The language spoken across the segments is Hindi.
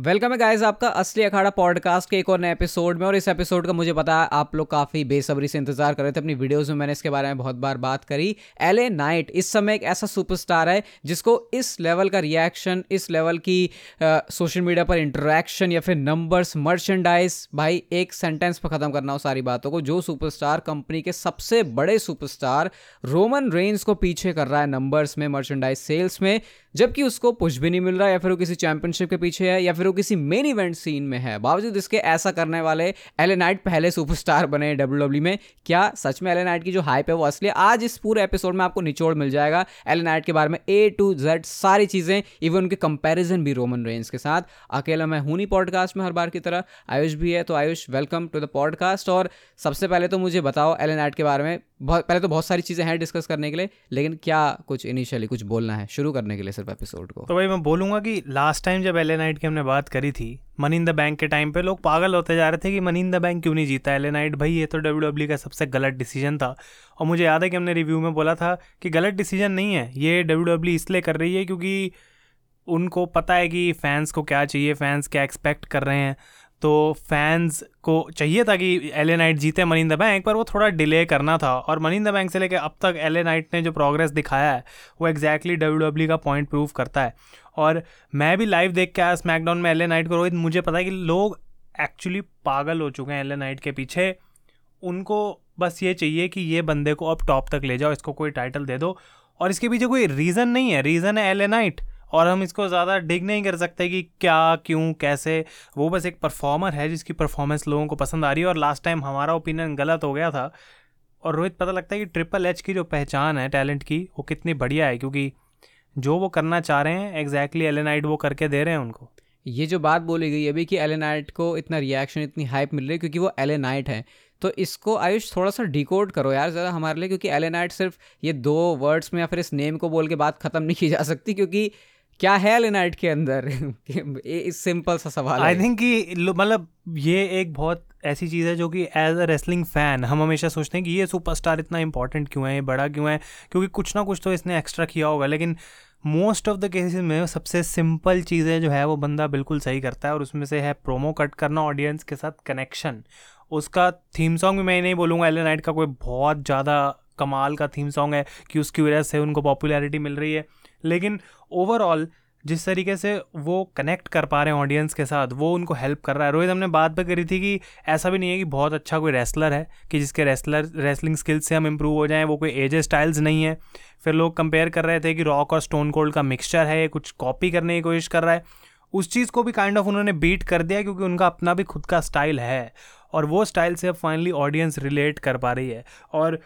वेलकम है गाइस आपका असली अखाड़ा पॉडकास्ट के एक और नए एपिसोड में। और इस एपिसोड का मुझे पता है, आप लोग काफ़ी बेसब्री से इंतज़ार कर रहे थे, अपनी वीडियोस में मैंने इसके बारे में बहुत बार बात करी। एल ए नाइट, इस समय एक ऐसा सुपरस्टार है, जिसको इस लेवल का रिएक्शन, इस लेवल की सोशल मीडिया पर इंटरेक्शन या फिर नंबर्स मर्चेंडाइज भाई, एक सेंटेंस पर ख़त्म करना हो सारी बातों को, जो सुपरस्टार कंपनी के सबसे बड़े सुपरस्टार रोमन रेंज को पीछे कर रहा है नंबर्स में मर्चेंडाइज सेल्स में, जबकि उसको कुछ भी नहीं मिल रहा, या फिर वो किसी चैंपियनशिप के पीछे है, या फिर वो किसी मेन इवेंट सीन में है। बावजूद इसके ऐसा करने वाले एलेनाइट पहले सुपरस्टार बने डब्ल्यू डब्ल्यू में, क्या सच में एलेनाइट की जो हाइप है वो असली आज इस पूरे एपिसोड में आपको निचोड़ मिल जाएगा एलेनाइट के बारे में ए टू जेड सारी चीज़ें इवन उनके कंपेरिजन भी रोमन रेंज के साथ। अकेला मैं हूँ नहीं पॉडकास्ट में हर बार की तरह। आयुष भी है तो Ayush welcome to the podcast और सबसे पहले तो मुझे बताओ एलेनाइट के बारे में। पहले तो बहुत सारी चीज़ें हैं डिस्कस करने के लिए, लेकिन क्या कुछ इनिशियली कुछ बोलना है? शुरू करने के लिए सिर्फ़ एपिसोड को। तो भाई मैं बोलूँगा कि लास्ट टाइम जब एल नाइट की हमने बात करी थी। मनी इन द बैंक के टाइम पे लोग पागल होते जा रहे थे कि मनी इन द बैंक क्यों नहीं जीता? एल नाइट भाई, ये तो डब्ल्यू डब्ल्यू का सबसे गलत डिसीज़न था। और मुझे याद है कि हमने रिव्यू में बोला था कि गलत डिसीज़न नहीं है। ये डब्ल्यू डब्ल्यू इसलिए कर रही है क्योंकि उनको पता है कि फैंस को क्या चाहिए फैंस क्या एक्सपेक्ट कर रहे हैं। तो फैंस को चाहिए था कि एल ए नाइट जीते मनी इन द बैंक, पर वो थोड़ा डिले करना था। और मनी इन द बैंक से लेकर अब तक एल ए नाइट ने जो प्रोग्रेस दिखाया है, वो एग्जैक्टली डब्ल्यू डब्ल्यू का पॉइंट प्रूव करता है। और मैं भी लाइव देख के आया स्मैकडाउन में एल नाइट को रोहित। मुझे पता है कि लोग एक्चुअली पागल हो चुके हैं एल नाइट के पीछे। उनको बस ये चाहिए कि ये बंदे को अब टॉप तक ले जाओ, इसको कोई टाइटल दे दो। और इसके पीछे कोई रीज़न नहीं है। रीज़न है एल नाइट और हम इसको ज़्यादा डिग नहीं कर सकते कि क्या, क्यों, कैसे। वो बस एक परफॉर्मर है जिसकी परफॉर्मेंस लोगों को पसंद आ रही है। और लास्ट टाइम हमारा ओपिनियन गलत हो गया था। और रोहित, पता लगता है कि ट्रिपल एच की जो पहचान है टैलेंट की, वो कितनी बढ़िया है। क्योंकि जो वो करना चाह रहे हैं एग्जैक्टली एलेनाइट वो करके दे रहे हैं उनको। ये जो बात बोली गई अभी कि एलेनाइट को इतना रिएक्शन इतनी हाइप मिल रही है क्योंकि वो एलेनाइट है। तो इसको आयुष थोड़ा सा डिकोड करो यार ज़रा हमारे लिए, क्योंकि एलेनाइट सिर्फ़ ये दो वर्ड्स में या फिर इस नेम को बोल के बात ख़त्म नहीं की जा सकती, क्योंकि क्या है लेनाइट के अंदर? इस सिंपल सा सवाल आई थिंक कि मतलब ये एक बहुत ऐसी चीज़ है जो कि एज अ रेसलिंग फ़ैन हम हमेशा सोचते हैं कि ये सुपरस्टार इतना इंपॉर्टेंट क्यों है ये बड़ा क्यों है? क्योंकि कुछ ना कुछ तो इसने एक्स्ट्रा किया होगा लेकिन मोस्ट ऑफ़ द केसेस में सबसे सिंपल चीज़ें जो है वो बंदा बिल्कुल सही करता है और उसमें से है प्रोमो कट करना ऑडियंस के साथ कनेक्शन उसका थीम सॉन्ग भी मैं नहीं बोलूँगा एल नाइट का कोई बहुत ज़्यादा कमाल का थीम सॉन्ग है कि उसकी वजह से उनको पॉपुलैरिटी मिल रही है। लेकिन ओवरऑल जिस तरीके से वो कनेक्ट कर पा रहे हैं ऑडियंस के साथ, वो उनको हेल्प कर रहा है। रोहित, हमने बात भी करी थी कि ऐसा भी नहीं है कि बहुत अच्छा कोई रेसलर है, कि जिसके रेसलर रेसलिंग स्किल्स से हम इम्प्रूव हो जाएँ, वो कोई एज स्टाइल्स नहीं है। फिर लोग कंपेयर कर रहे थे कि रॉक और स्टोन कोल्ड का मिक्सचर है कुछ कॉपी करने की कोशिश कर रहा है। उस चीज़ को भी काइंड kind ऑफ़ of उन्होंने बीट कर दिया क्योंकि उनका अपना भी खुद का स्टाइल है। और वो स्टाइल से अब फाइनली ऑडियंस रिलेट कर पा रही है। और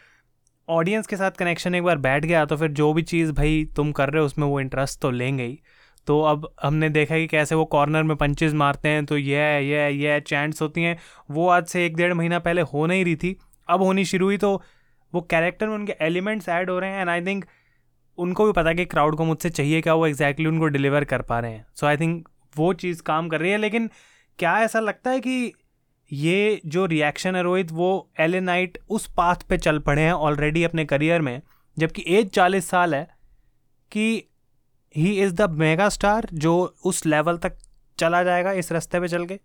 ऑडियंस के साथ कनेक्शन एक बार बैठ गया तो फिर जो भी चीज़ भाई तुम कर रहे हो, उसमें वो इंटरेस्ट तो लेंगे ही। तो अब हमने देखा कि कैसे वो कॉर्नर में पंचेज मारते हैं तो ये ये ये चैंट्स होती हैं। वो आज से एक डेढ़ महीना पहले हो नहीं रही थी, अब होनी शुरू हुई तो वो कैरेक्टर में उनके एलिमेंट्स ऐड हो रहे हैं एंड आई थिंक उनको भी पता कि क्राउड को मुझसे चाहिए क्या वो एग्जैक्टली exactly उनको डिलीवर कर पा रहे हैं। सो आई थिंक वो चीज़ काम कर रही है, लेकिन क्या ऐसा लगता है कि ये जो रिएक्शन है रोहित, वो एल नाइट उस पाथ पे चल पड़े हैं ऑलरेडी अपने करियर में, जबकि एज चालीस साल है कि he is the mega star जो उस लेवल तक चला जाएगा इस रास्ते पे चल के।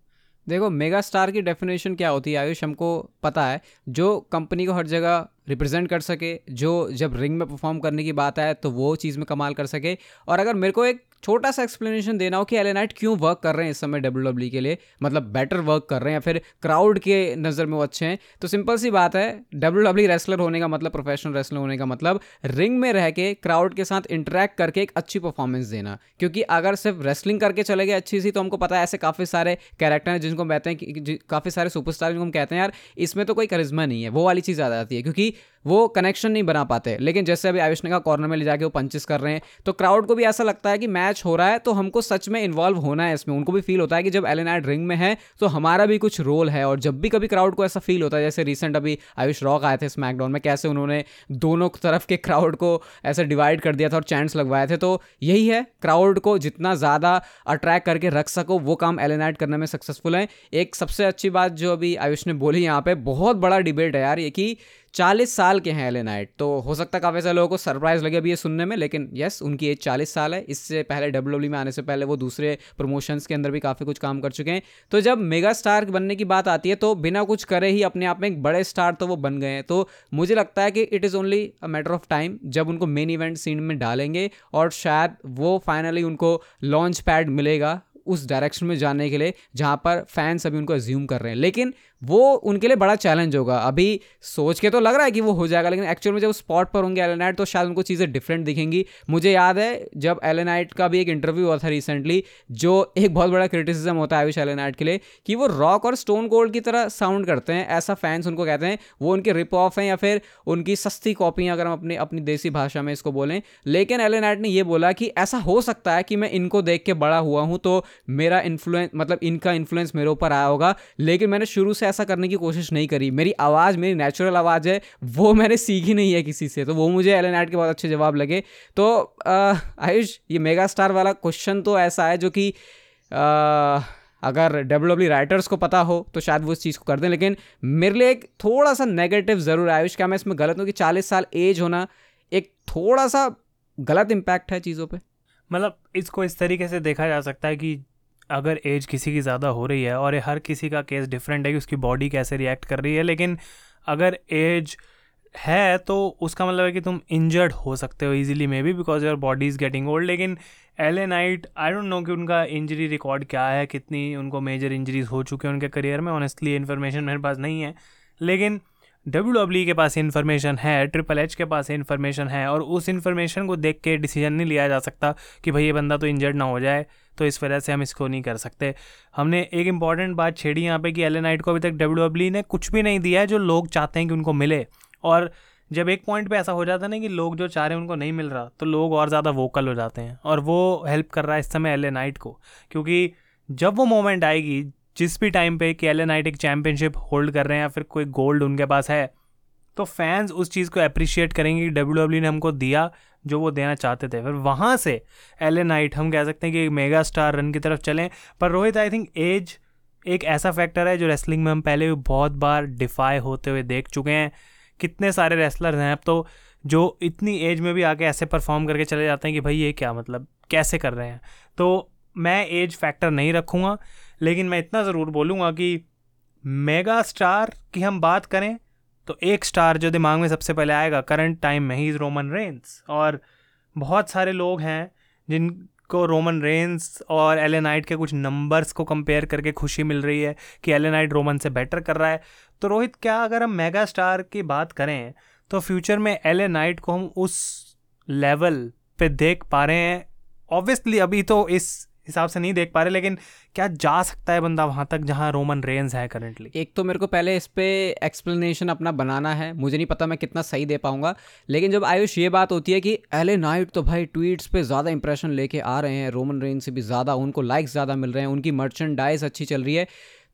देखो मेगा स्टार की डेफिनेशन क्या होती है, आयुष, हमको पता है, जो कंपनी को हर जगह रिप्रेजेंट कर सके, जो जब रिंग में परफॉर्म करने की बात आए तो वो चीज़ में कमाल कर सके। और अगर मेरे को एक छोटा सा एक्सप्लेनेशन देना हो कि एलेनाइट क्यों वर्क कर रहे हैं इस समय डब्ल्यू डब्ल्यू के लिए? मतलब बेटर वर्क कर रहे हैं या फिर क्राउड के नज़र में वो अच्छे हैं? तो सिंपल सी बात है डब्ल्यू डब्ल्यू रेसलर होने का मतलब प्रोफेशनल रेसलर होने का मतलब रिंग में रह के क्राउड के साथ इंटरेक्ट करके एक अच्छी परफॉर्मेंस देना। क्योंकि अगर सिर्फ़ रेसलिंग करके चले गए अच्छी सी तो हमको पता है ऐसे काफ़ी सारे कैरेक्टर हैं जिनको कहते हैं काफ़ी सारे सुपरस्टार जिनको हम कहते हैं, यार, इसमें तो कोई करिश्मा नहीं है। वो वाली चीज़ आ जाती है, क्योंकि वो कनेक्शन नहीं बना पाते। लेकिन जैसे अभी आयुष ने का कॉर्नर में ले जाके वो पंचेस कर रहे हैं तो क्राउड को भी ऐसा लगता है कि मैच हो रहा है तो हमको सच में इन्वॉल्व होना है इसमें। उनको भी फील होता है कि जब एल एन रिंग में है तो हमारा भी कुछ रोल है। और जब भी कभी क्राउड को ऐसा फील होता है, जैसे रिसेंट अभी आयुष रॉक आए थे स्मैकडाउन में, कैसे उन्होंने दोनों तरफ़ के क्राउड को ऐसे डिवाइड कर दिया था और चैंट्स लगवाए थे तो यही है क्राउड को जितना ज़्यादा अट्रैक्ट करके रख सको, वो काम एल करने में सक्सेसफुल है। एक सबसे अच्छी बात जो अभी आयुष ने बोली यहाँ पे, बहुत बड़ा डिबेट है यार, ये कि चालीस साल के हैं एले नाइट तो हो सकता है काफ़ी सारे लोगों को सरप्राइज़ लगे अभी ये सुनने में, लेकिन यस उनकी एज चालीस साल है। इससे पहले डब्ल्यू में आने से पहले वो दूसरे प्रमोशंस के अंदर भी काफ़ी कुछ काम कर चुके हैं। तो जब मेगा स्टार बनने की बात आती है तो बिना कुछ करे ही अपने आप में एक बड़े स्टार तो वो बन गए हैं। तो मुझे लगता है कि it is only a matter of time जब उनको मेन इवेंट सीन में डालेंगे और शायद वो फाइनली उनको लॉन्च पैड मिलेगा उस डायरेक्शन में जाने के लिए, जहाँ पर फैंस अभी उनको एज्यूम कर रहे हैं। लेकिन वो उनके लिए बड़ा चैलेंज होगा। अभी सोच के तो लग रहा है कि वो हो जाएगा, लेकिन एक्चुअल में जब स्पॉट पर होंगे एलेनाइट तो शायद उनको चीज़ें डिफरेंट दिखेंगी। मुझे याद है, जब एलेनाइट का भी एक इंटरव्यू हुआ था रिसेंटली जो एक बहुत बड़ा क्रिटिसिज्म होता है आयुष एलेनाइट के लिए, कि वो रॉक और स्टोन कोल्ड की तरह साउंड करते हैं, ऐसा फैंस उनको कहते हैं। वो उनके रिप ऑफ़ हैं या फिर उनकी सस्ती कॉपियाँ अगर हम अपने, अपनी देसी भाषा में इसको बोलें। लेकिन एलेनाइट ने ये बोला कि ऐसा हो सकता है कि मैं इनको देख के बड़ा हुआ हूँ तो मेरा इन्फ्लुएंस मतलब इनका इन्फ्लुएंस मेरे ऊपर आया होगा। लेकिन मैंने शुरू से ऐसा करने की कोशिश नहीं करी। मेरी आवाज़, मेरी नेचुरल आवाज़ है, वो मैंने सीखी नहीं है किसी से तो वो मुझे एल के बहुत अच्छे जवाब लगे। तो आयुष, ये मेगा स्टार वाला क्वेश्चन तो ऐसा है जो कि अगर डब्ल्यू राइटर्स को पता हो तो शायद वो इस चीज़ को कर दें, लेकिन मेरे लिए एक थोड़ा सा नेगेटिव ज़रूर आयुष, क्या मैं इसमें गलत हूँ कि चालीस साल एज होना एक थोड़ा सा गलत इम्पैक्ट है चीज़ों पे? मतलब इसको इस तरीके से देखा जा सकता है कि अगर एज किसी की ज़्यादा हो रही है और ये हर किसी का केस डिफरेंट है कि उसकी बॉडी कैसे रिएक्ट कर रही है, लेकिन अगर एज है तो उसका मतलब है कि तुम इंजर्ड हो सकते हो easily may be because your body is getting old लेकिन L A Knight I don't know कि उनका इंजरी रिकॉर्ड क्या है, कितनी उनको मेजर इंजरीज हो चुके हैं उनके करियर में ऑनेस्टली इन्फॉर्मेशन मेरे पास नहीं है, लेकिन डब्ल्यू डब्ल्यू के पास इन्फॉर्मेशन है ट्रिपल एच के पास इन्फॉर्मेशन है और उस इन्फॉर्मेशन को देख के डिसीज़न नहीं लिया जा सकता कि भाई ये बंदा तो इंजर्ड ना हो जाए तो इस वजह से हम इसको नहीं कर सकते। हमने एक इंपॉर्टेंट बात छेड़ी यहाँ पे कि एल नाइट को अभी तक डब्ल्यू डब्ल्यू ने कुछ भी नहीं दिया है जो लोग चाहते हैं कि उनको मिले। और जब एक पॉइंट पे ऐसा हो जाता है ना कि लोग जो चाह रहे हैं उनको नहीं मिल रहा तो लोग और ज़्यादा वोकल हो जाते हैं और वो हेल्प कर रहा है इस समय एल नाइट को। क्योंकि जब वो मोमेंट आएगी जिस भी टाइम पे कि एल नाइट एक चैम्पियनशिप होल्ड कर रहे हैं या फिर कोई गोल्ड उनके पास है तो फैंस उस चीज़ को अप्रिशिएट करेंगे कि डब्ल्यू डब्ल्यू ने हमको दिया जो वो देना चाहते थे। फिर वहाँ से एल नाइट हम कह सकते हैं कि मेगा स्टार रन की तरफ़ चलें। पर रोहित आई थिंक एज एक ऐसा फैक्टर है जो रेसलिंग में हम पहले भी बहुत बार डिफाई होते हुए देख चुके हैं। कितने सारे रेसलर्स हैं अब तो जो इतनी एज में भी आके ऐसे परफॉर्म करके चले जाते हैं कि भाई ये क्या मतलब कैसे कर रहे हैं? तो मैं एज फैक्टर नहीं रखूँगा, लेकिन मैं इतना ज़रूर बोलूँगा कि मेगा स्टार की हम बात करें तो एक स्टार जो दिमाग में सबसे पहले आएगा करंट टाइम में ही इज़ रोमन रेंस और बहुत सारे लोग हैं जिनको रोमन रेंस और एलेनाइट के कुछ नंबर्स को कंपेयर करके खुशी मिल रही है कि एलेनाइट रोमन से बेटर कर रहा है। तो रोहित, क्या अगर हम मेगा स्टार की बात करें तो फ्यूचर में एल नाइट को हम उस लेवल पे देख पा रहे हैं। ऑब्वियसली अभी तो इस हिसाब से नहीं देख पा रहे, लेकिन क्या जा सकता है बंदा वहाँ तक जहाँ रोमन रेंज है करेंटली एक तो मेरे को पहले इस पर एक्सप्लेनेशन अपना बनाना है। मुझे नहीं पता मैं कितना सही दे पाऊँगा। लेकिन जब आयुष ये बात होती है कि एले नाइट तो भाई ट्वीट्स पे ज़्यादा इंप्रेशन लेके आ रहे हैं रोमन रेंज से भी ज़्यादा, उनको लाइक्स ज़्यादा मिल रहे हैं, उनकी मर्चेंडाइज अच्छी चल रही है।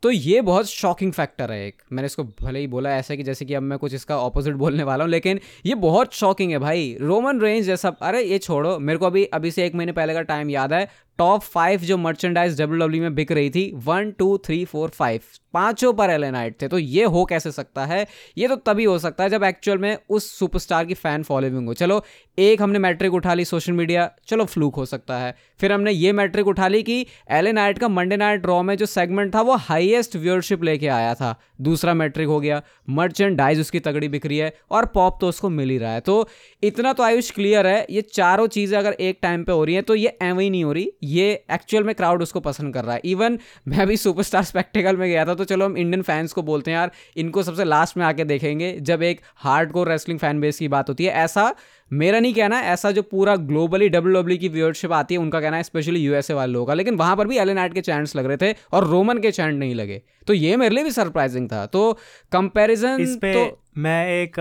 तो ये बहुत शॉकिंग फैक्टर है एक। मैंने इसको भले ही बोला ऐसा कि जैसे कि अब मैं कुछ इसका ऑपोजिट बोलने वाला हूँ, लेकिन ये बहुत शॉकिंग है भाई। रोमन रेंज जैसा, अरे ये छोड़ो, मेरे को अभी अभी से एक महीने पहले का टाइम याद है टॉप फाइव जो मर्चेंडाइज डब्ल्यू डब्ल्यू में बिक रही थी one two three four five पाँचों पर एल नाइट थे। तो ये हो कैसे सकता है? ये तो तभी हो सकता है जब एक्चुअल में उस सुपरस्टार की फ़ैन फॉलोइंग हो। चलो, एक हमने मैट्रिक उठा ली सोशल मीडिया चलो फ्लूक हो सकता है। फिर हमने ये मैट्रिक उठा ली कि एल नाइट का मंडे नाइट रॉ में जो सेगमेंट था, वो हाइएस्ट व्यूअरशिप लेके आया था। दूसरा मैट्रिक हो गया मर्चेंडाइज उसकी तगड़ी बिक रही है और पॉप तो उसको मिल ही रहा है। तो इतना तो आयुष क्लियर है, ये चारों चीज़ें अगर एक टाइम पे हो रही हैं तो ये एवं ही नहीं हो रही। ये एक्चुअल में क्राउड उसको पसंद कर रहा है। इवन मैं भी सुपरस्टार स्पेक्टिकल में गया था तो चलो हम इंडियन फैंस को बोलते हैं यार इनको सबसे लास्ट में आके देखेंगे जब एक hard core wrestling fan base की बात होती है। ऐसा मेरा नहीं कहना ऐसा जो पूरा ग्लोबली डब्ल्यू डब्ल्यू की व्यूअरशिप आती है उनका कहना है स्पेशली यूएसए वाले लोगों का। लेकिन वहाँ पर भी एल के चैंट्स लग रहे थे और रोमन के चैंट नहीं लगे। तो ये मेरे लिए भी सरप्राइजिंग था। तो कंपेरिजन तो मैं एक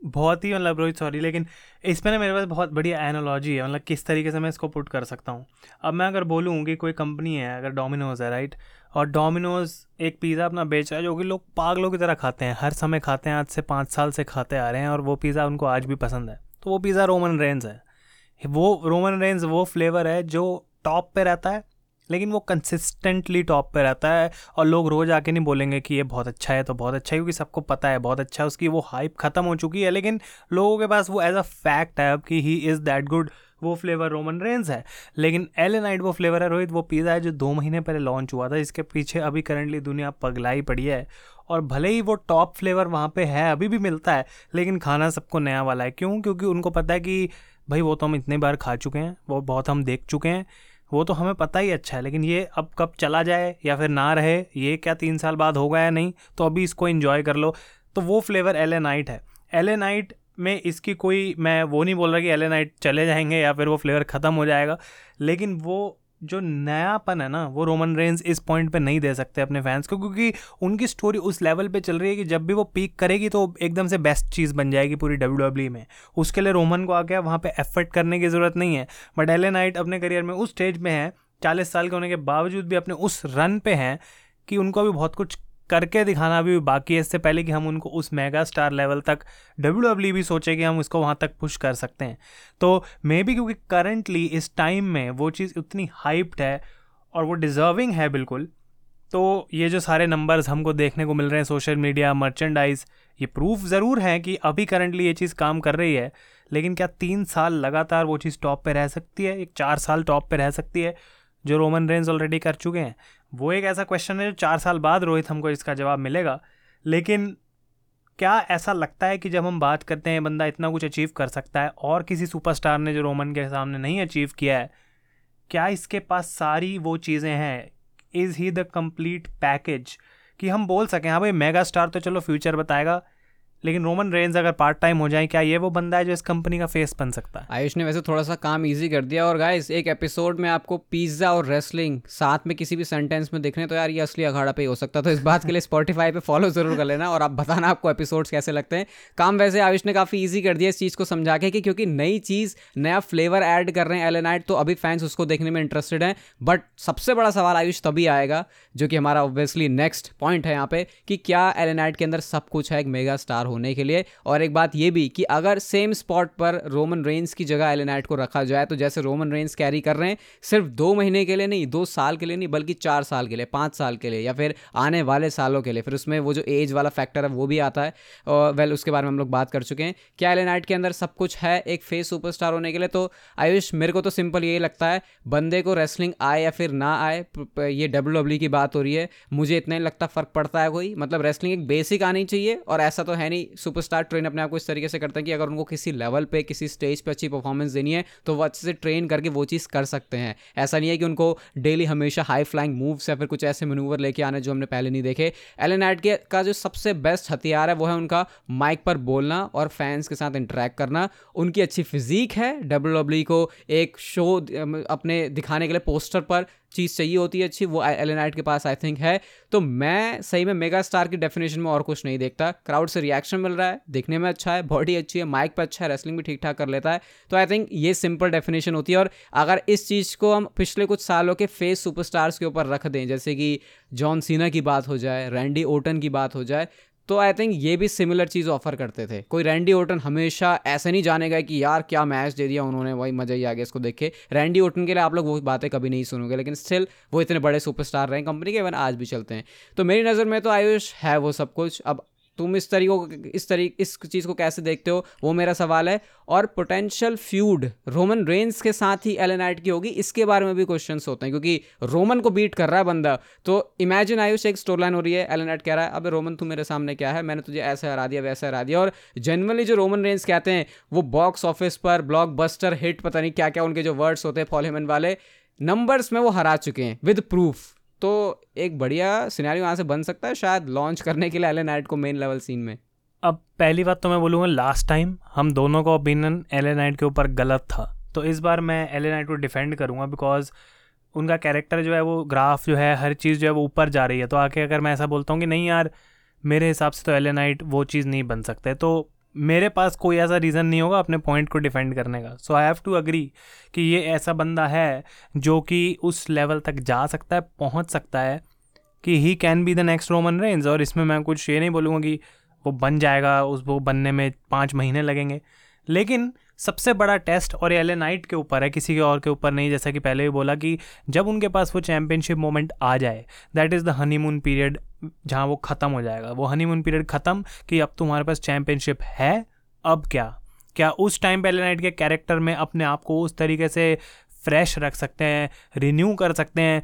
बहुत ही मतलब रोहित सॉरी लेकिन इस पर ना मेरे पास बहुत बढ़िया एनोलॉजी है मतलब किस तरीके से मैं इसको पुट कर सकता हूँ। अब मैं अगर बोलूँ कि कोई कंपनी है, अगर डोमिनोज है राइट और डोमिनोज एक पिज़्ज़ा अपना बेच रहा है, जो कि लोग पागलों की तरह खाते हैं, हर समय खाते हैं, आज से पाँच साल से खाते आ रहे हैं, और वो पिज़्ज़ा उनको आज भी पसंद है। तो वो पिज़्ज़ा रोमन रेंज है। वो रोमन रेंज वो फ्लेवर है जो टॉप पे रहता है लेकिन वो कंसिस्टेंटली टॉप पे रहता है और लोग रोज़ आके नहीं बोलेंगे कि ये बहुत अच्छा है तो बहुत अच्छा है, क्योंकि सबको पता है, बहुत अच्छा है, उसकी वो हाइप ख़त्म हो चुकी है, लेकिन लोगों के पास वो एज अ फैक्ट है अब कि ही इज़ दैट गुड वो फ्लेवर रोमन रेंज है। लेकिन एल नाइट वो फ्लेवर है, रोहित, वो पिज़्ज़ा है जो दो महीने पहले लॉन्च हुआ था, इसके पीछे अभी करंटली दुनिया पगलाई पड़ी है। और भले ही वो टॉप फ्लेवर वहाँ पे है, अभी भी मिलता है, लेकिन खाना सबको नया वाला है। क्यों? क्योंकि उनको पता है कि भाई वो तो हम इतने बार खा चुके हैं, वो बहुत हम देख चुके हैं वो तो हमें पता ही अच्छा है, लेकिन ये अब कब चला जाए या फिर ना रहे, ये क्या तीन साल बाद होगा या नहीं तो अभी इसको इन्जॉय कर लो। तो वो फ्लेवर एल नाइट है। एल नाइट में इसकी कोई, मैं वो नहीं बोल रहा कि एल नाइट चले जाएँगे या फिर वो फ्लेवर ख़त्म हो जाएगा, लेकिन वो जो नयापन है ना, वो रोमन रेंज इस पॉइंट पे नहीं दे सकते अपने फैंस को, क्योंकि उनकी स्टोरी उस लेवल पे चल रही है कि जब भी वो पीक करेगी तो एकदम से बेस्ट चीज़ बन जाएगी पूरी डब्ल्यू डब्ल्यू में। उसके लिए रोमन को आके वहाँ पे एफर्ट करने की ज़रूरत नहीं है। बट एले नाइट अपने करियर में उस स्टेज में है, चालीस साल के होने के बावजूद भी अपने उस रन पे हैं कि उनको अभी बहुत कुछ करके दिखाना भी बाकी है, इससे पहले कि हम उनको उस मेगा स्टार लेवल तक डब्ल्यू डब्ल्यू भी सोचे कि हम उसको वहाँ तक पुश कर सकते हैं। तो मे बी क्योंकि करंटली इस टाइम में वो चीज़ उतनी हाइप्ड है और वो डिज़र्विंग है बिल्कुल तो ये जो सारे नंबर्स हमको देखने को मिल रहे हैं सोशल मीडिया मर्चेंडाइज ये प्रूफ ज़रूर है कि अभी करंटली ये चीज़ काम कर रही है, लेकिन क्या तीन साल लगातार वो चीज़ टॉप पे रह सकती है? एक चार साल टॉप पे रह सकती है? जो रोमन रेंज ऑलरेडी कर चुके हैं, वो एक ऐसा क्वेश्चन है जो चार साल बाद रोहित हमको इसका जवाब मिलेगा। लेकिन क्या ऐसा लगता है कि जब हम बात करते हैं, बंदा इतना कुछ अचीव कर सकता है और किसी सुपरस्टार ने जो रोमन के सामने नहीं अचीव किया है, क्या इसके पास सारी वो चीज़ें हैं? Is he the complete package कि हम बोल सकें हाँ भाई मेगा स्टार तो चलो फ्यूचर बताएगा लेकिन रोमन रेंज अगर पार्ट टाइम हो जाए, क्या ये वो बंदा है जो इस कंपनी का फेस बन सकता है? आयुष ने वैसे थोड़ा सा काम इजी कर दिया और गाइस एक एपिसोड में आपको पिज्जा और रेसलिंग साथ में किसी भी सेंटेंस में देखने तो यार ये असली अखाड़ा पे ही हो सकता तो इस बात के लिए स्पॉटीफाई पे फॉलो ज़रूर कर लेना और आप बताना आपको एपिसोड्स कैसे लगते हैं। काम वैसे आयुष ने काफ़ी ईजी कर दिया इस चीज़ को समझा के कि क्योंकि नई चीज़, नया फ्लेवर एड कर रहे हैं एलेनाइट तो अभी फैंस उसको देखने में इंटरेस्टेड हैं। बट सबसे बड़ा सवाल आयुष तभी आएगा, जो कि हमारा ऑब्वियसली नेक्स्ट पॉइंट है यहाँ पे, कि क्या एलेनाइट के अंदर सब कुछ है, एक मेगा स्टार होने के लिए। और एक बात ये भी कि अगर सेम स्पॉट पर रोमन रेंस की जगह एलेनाइट को रखा जाए तो जैसे रोमन रेंस कैरी कर रहे हैं, सिर्फ़ दो महीने के लिए नहीं, दो साल के लिए नहीं, बल्कि चार साल के लिए, पाँच साल के लिए, या फिर आने वाले सालों के लिए। फिर उसमें वो जो एज वाला फैक्टर है, वो भी आता है। और वेल उसके बारे में हम लोग बात कर चुके हैं। क्या एलेनाइट के अंदर सब कुछ है एक फेस सुपरस्टार होने के लिए? तो आयुष, मेरे को तो सिंपल यही लगता है, बंदे को रेसलिंग आए या फिर ना आए ये डब्ल्यू डब्ल्यू की बात हो रही है, मुझे इतना ही लगता, फ़र्क पड़ता है कोई। मतलब रेसलिंग एक बेसिक आनी चाहिए, और ऐसा तो है नहीं सुपरस्टार ट्रेन अपने आप को इस तरीके से करते हैं कि अगर उनको किसी लेवल पे, किसी स्टेज पे अच्छी परफॉर्मेंस देनी है तो वो अच्छे से ट्रेन करके वो चीज़ कर सकते हैं। ऐसा नहीं है कि उनको डेली हमेशा हाई फ्लाइंग मूव्स या फिर कुछ ऐसे मनूवर लेके आने जो हमने पहले नहीं देखे। एल एलन के का जो सबसे बेस्ट हथियार है, वो है उनका माइक पर बोलना और फैंस के साथ इंटरेक्ट करना। उनकी अच्छी फिजिक है डब्ल्यू डब्ल्यू को एक शो अपने दिखाने के लिए पोस्टर पर चीज़ चाहिए होती है, अच्छी, वो एलेनाइट के पास आई थिंक है। तो मैं सही में मेगा स्टार की डेफिनेशन में और कुछ नहीं देखता। क्राउड से रिएक्शन मिल रहा है, देखने में अच्छा है बॉडी अच्छी है माइक पर अच्छा है रेसलिंग भी ठीक ठाक कर लेता है। तो आई थिंक ये सिंपल डेफिनेशन होती है और अगर इस चीज़ को हम पिछले कुछ सालों के फेस सुपरस्टार्स के ऊपर रख दें, जैसे कि जॉन सीना की बात हो जाए रैंडी ओटन की बात हो जाए तो आई थिंक ये भी सिमिलर चीज़ ऑफ़र करते थे। कोई रैंडी ओटन हमेशा ऐसे नहीं जानेगा कि यार क्या मैच दे दिया उन्होंने, वही मज़ा ही आ गया इसको देख के। रैंडी ओटन के लिए आप लोग वो बातें कभी नहीं सुनोगे, लेकिन स्टिल वो इतने बड़े सुपरस्टार रहे कंपनी के इवन आज भी चलते हैं। तो मेरी नज़र में तो आयुष है वो सब कुछ। अब तुम इस तरीको, इस तरी, इस चीज़ को कैसे देखते हो? वो मेरा सवाल है। और पोटेंशियल फ्यूड रोमन रेंस के साथ ही एलेनाइट की होगी, इसके बारे में भी क्वेश्चन होते हैं, क्योंकि रोमन को बीट कर रहा है बंदा। तो इमेजिन आयुष, एक स्टोर लाइन हो रही है एलेनाइट कह रहा है, अब रोमन तू मेरे सामने क्या है? मैंने तुझे ऐसे हरा दिया, वैसे हरा दिया। और जनरली जो रोमन रेंस कहते हैं, वो बॉक्स ऑफ़िस पर ब्लॉक हिट पता नहीं क्या क्या उनके जो वर्ड्स होते हैं फॉलोमेन वाले नंबर्स में वो हरा चुके हैं विद प्रूफ तो एक बढ़िया सिनेरियो यहाँ से बन सकता है शायद लॉन्च करने के लिए एल नाइट को मेन लेवल सीन में। अब पहली बात तो मैं बोलूँगा लास्ट टाइम हम दोनों का ओपिनियन एल नाइट के ऊपर गलत था। तो इस बार मैं एल नाइट को डिफेंड करूँगा बिकॉज़ उनका कैरेक्टर जो है वो ग्राफ जो है, हर चीज़ जो है वो ऊपर जा रही है। तो आके अगर मैं ऐसा बोलता हूँ कि नहीं यार, मेरे हिसाब से तो एल नाइट वो चीज़ नहीं बन सकते। तो मेरे पास कोई ऐसा रीज़न नहीं होगा अपने पॉइंट को डिफेंड करने का। So I have to agree कि ये ऐसा बंदा है जो कि उस लेवल तक जा सकता है, पहुँच सकता है कि he can be the next Roman Reigns और इसमें मैं कुछ ये नहीं बोलूँगा कि वो बन जाएगा, उस वो बनने में पाँच महीने लगेंगे। लेकिन सबसे बड़ा टेस्ट और एल नाइट के ऊपर है, किसी के और के ऊपर नहीं। जैसा कि पहले भी बोला कि जब उनके पास वो चैम्पियनशिप मोमेंट आ जाए that is the honeymoon period जहाँ वो ख़त्म हो जाएगा। वो हनीमून पीरियड ख़त्म कि अब तुम्हारे पास चैम्पियनशिप है, अब क्या? क्या उस टाइम पे एल नाइट के कैरेक्टर में अपने आप को उस तरीके से फ्रेश रख सकते हैं रिन्यू कर सकते हैं?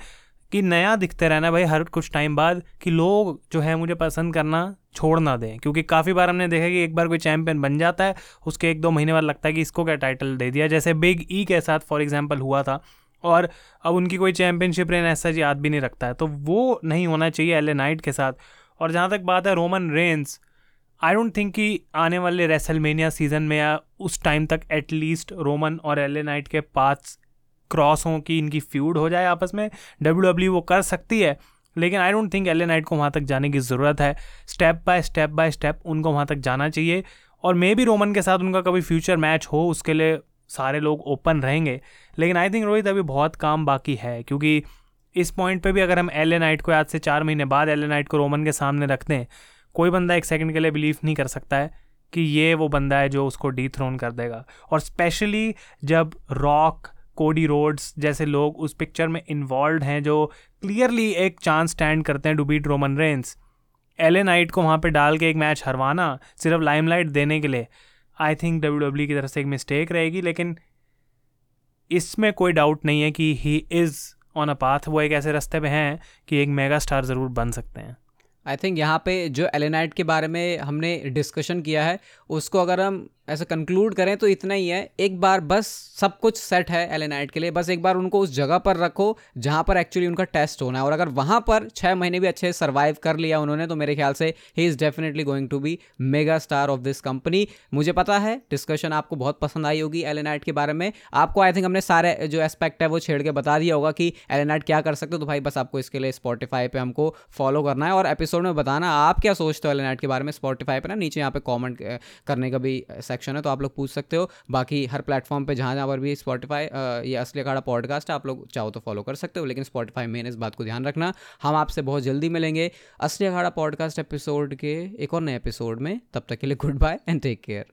कि नया दिखते रहना भाई हर कुछ टाइम बाद कि लोग जो है मुझे पसंद करना छोड़ ना दें। क्योंकि काफ़ी बार हमने देखा कि एक बार कोई चैंपियन बन जाता है, उसके एक दो महीने बाद लगता है कि इसको क्या टाइटल दे दिया। जैसे बिग ई के साथ फॉर एग्ज़ाम्पल हुआ था और अब उनकी कोई चैम्पियनशिप रेन ऐसा जी याद भी नहीं रखता है। तो वो नहीं होना चाहिए एल नाइट के साथ। और जहाँ तक बात है Roman Reigns I don't think कि आने वाले रेसलमेनिया सीज़न में या उस टाइम तक एटलीस्ट रोमन और एल नाइट के पास क्रॉस हों कि इनकी फ्यूड हो जाए आपस में डब्ल्यू डब्ल्यू वो कर सकती है, लेकिन I don't think L Knight को वहाँ तक जाने की ज़रूरत है। Step by step by step उनको वहाँ तक जाना चाहिए, और मे भी रोमन के साथ उनका कभी फ्यूचर मैच हो, उसके लिए सारे लोग ओपन रहेंगे, लेकिन आई थिंक रोहित अभी बहुत काम बाकी है, क्योंकि इस पॉइंट पे भी अगर हम एल नाइट को आज से चार महीने बाद एल नाइट को रोमन के सामने रखते हैं कोई बंदा एक सेकंड के लिए बिलीव नहीं कर सकता है कि ये वो बंदा है जो उसको डी थ्रोन कर देगा। और स्पेशली जब रॉक कोडी रोड्स जैसे लोग उस पिक्चर में इन्वॉल्व हैं जो क्लियरली एक चांस स्टैंड करते हैं to beat Roman Reigns L Knight को वहाँ पे डाल के एक मैच हरवाना सिर्फ़ लाइमलाइट देने के लिए। आई थिंक डब्ल्यू डब्ल्यू की तरफ़ से एक मिस्टेक रहेगी, लेकिन इसमें कोई डाउट नहीं है कि he is on a path वो एक ऐसे रास्ते पे हैं कि एक मेगा स्टार ज़रूर बन सकते हैं। आई थिंक यहाँ पे जो एलेनाइट के बारे में हमने डिस्कशन किया है, उसको अगर हम ऐसा कंक्लूड करें तो इतना ही है। एक बार बस सब कुछ सेट है एलेनाइट के लिए। बस एक बार उनको उस जगह पर रखो जहाँ पर एक्चुअली उनका टेस्ट होना है। और अगर वहाँ पर छः महीने भी अच्छे सर्वाइव कर लिया उन्होंने तो मेरे ख्याल से he is definitely going to be mega star of this company मुझे पता है डिस्कशन आपको बहुत पसंद आई होगी एलेनाइट के बारे में। आपको आई थिंक हमने सारे जो एस्पेक्ट है वो छेड़ के बता दिया होगा कि एलेनाइट क्या कर सकते हो। तो भाई बस आपको इसके लिए स्पॉटीफाई पर हमको फॉलो करना है। और एपिसोड में बताना, आप क्या सोचते हो एलेनाइट के बारे में स्पॉटीफाई पर ना? नीचे यहाँ पर कॉमेंट करने का भी सेक्शन है तो आप लोग पूछ सकते हो। बाकी हर प्लेटफॉर्म पर जहाँ जहाँ पर भी स्पॉटीफाई ये असली अखाड़ा पॉडकास्ट है, आप लोग चाहो तो फॉलो कर सकते हो, लेकिन स्पॉटीफाई मेन इस बात को ध्यान रखना। हम आपसे बहुत जल्दी मिलेंगे असली अखाड़ा पॉडकास्ट एपिसोड के एक और नए एपिसोड में। तब तक के लिए goodbye and take care